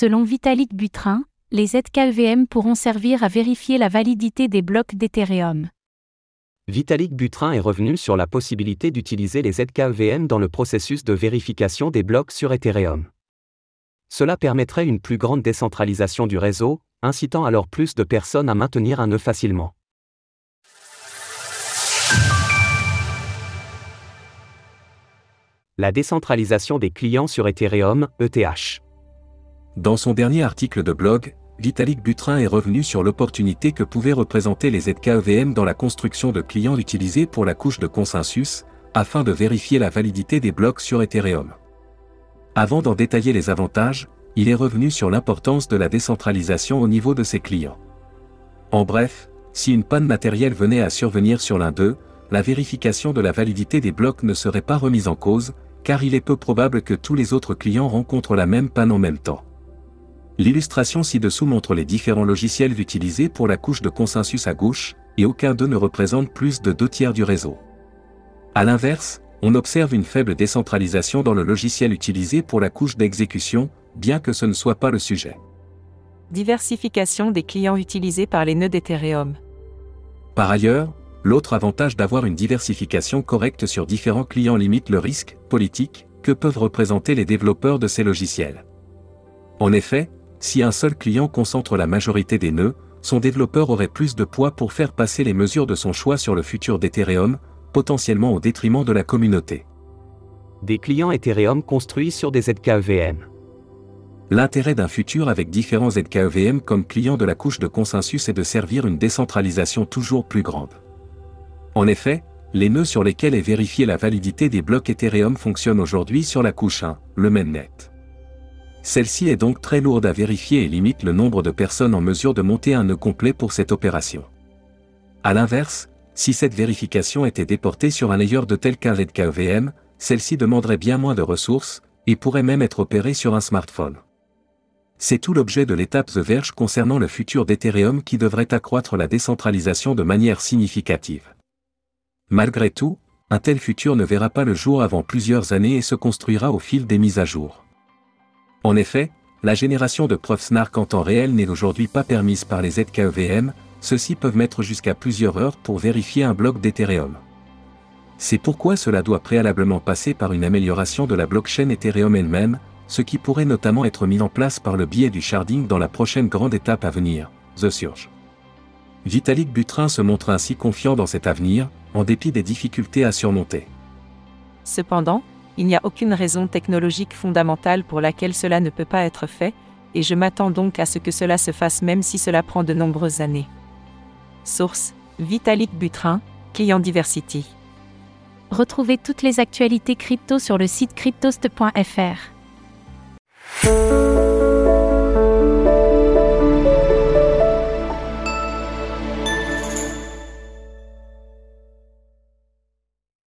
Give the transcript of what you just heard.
Selon Vitalik Butrin, les ZKEVM pourront servir à vérifier la validité des blocs d'Ethereum. Vitalik Butrin est revenu sur la possibilité d'utiliser les ZKEVM dans le processus de vérification des blocs sur Ethereum. Cela permettrait une plus grande décentralisation du réseau, incitant alors plus de personnes à maintenir un nœud facilement. La décentralisation des clients sur Ethereum, ETH. Dans son dernier article de blog, Vitalik Butrin est revenu sur l'opportunité que pouvaient représenter les ZKEVM dans la construction de clients utilisés pour la couche de consensus, afin de vérifier la validité des blocs sur Ethereum. Avant d'en détailler les avantages, il est revenu sur l'importance de la décentralisation au niveau de ses clients. En bref, si une panne matérielle venait à survenir sur l'un d'eux, la vérification de la validité des blocs ne serait pas remise en cause, car il est peu probable que tous les autres clients rencontrent la même panne en même temps. L'illustration ci-dessous montre les différents logiciels utilisés pour la couche de consensus à gauche, et aucun d'eux ne représente plus de deux tiers du réseau. A l'inverse, on observe une faible décentralisation dans le logiciel utilisé pour la couche d'exécution, bien que ce ne soit pas le sujet. Diversification des clients utilisés par les nœuds d'Ethereum. Par ailleurs, l'autre avantage d'avoir une diversification correcte sur différents clients limite le risque politique que peuvent représenter les développeurs de ces logiciels. En effet, si un seul client concentre la majorité des nœuds, son développeur aurait plus de poids pour faire passer les mesures de son choix sur le futur d'Ethereum, potentiellement au détriment de la communauté. Des clients Ethereum construits sur des ZKEVM. L'intérêt d'un futur avec différents ZKEVM comme client de la couche de consensus est de servir une décentralisation toujours plus grande. En effet, les nœuds sur lesquels est vérifiée la validité des blocs Ethereum fonctionnent aujourd'hui sur la couche 1, le mainnet. Celle-ci est donc très lourde à vérifier et limite le nombre de personnes en mesure de monter un nœud complet pour cette opération. A l'inverse, si cette vérification était déportée sur un layer de tel qu'un ZKEVM, celle-ci demanderait bien moins de ressources, et pourrait même être opérée sur un smartphone. C'est tout l'objet de l'étape The Verge concernant le futur d'Ethereum qui devrait accroître la décentralisation de manière significative. Malgré tout, un tel futur ne verra pas le jour avant plusieurs années et se construira au fil des mises à jour. En effet, la génération de preuves SNARK en temps réel n'est aujourd'hui pas permise par les ZKEVM, ceux-ci peuvent mettre jusqu'à plusieurs heures pour vérifier un bloc d'Ethereum. C'est pourquoi cela doit préalablement passer par une amélioration de la blockchain Ethereum elle-même, ce qui pourrait notamment être mis en place par le biais du sharding dans la prochaine grande étape à venir, The Surge. Vitalik Butrin se montre ainsi confiant dans cet avenir, en dépit des difficultés à surmonter. Cependant, il n'y a aucune raison technologique fondamentale pour laquelle cela ne peut pas être fait, et je m'attends donc à ce que cela se fasse même si cela prend de nombreuses années. Source Vitalik Butrin, Client Diversity. Retrouvez toutes les actualités crypto sur le site cryptost.fr.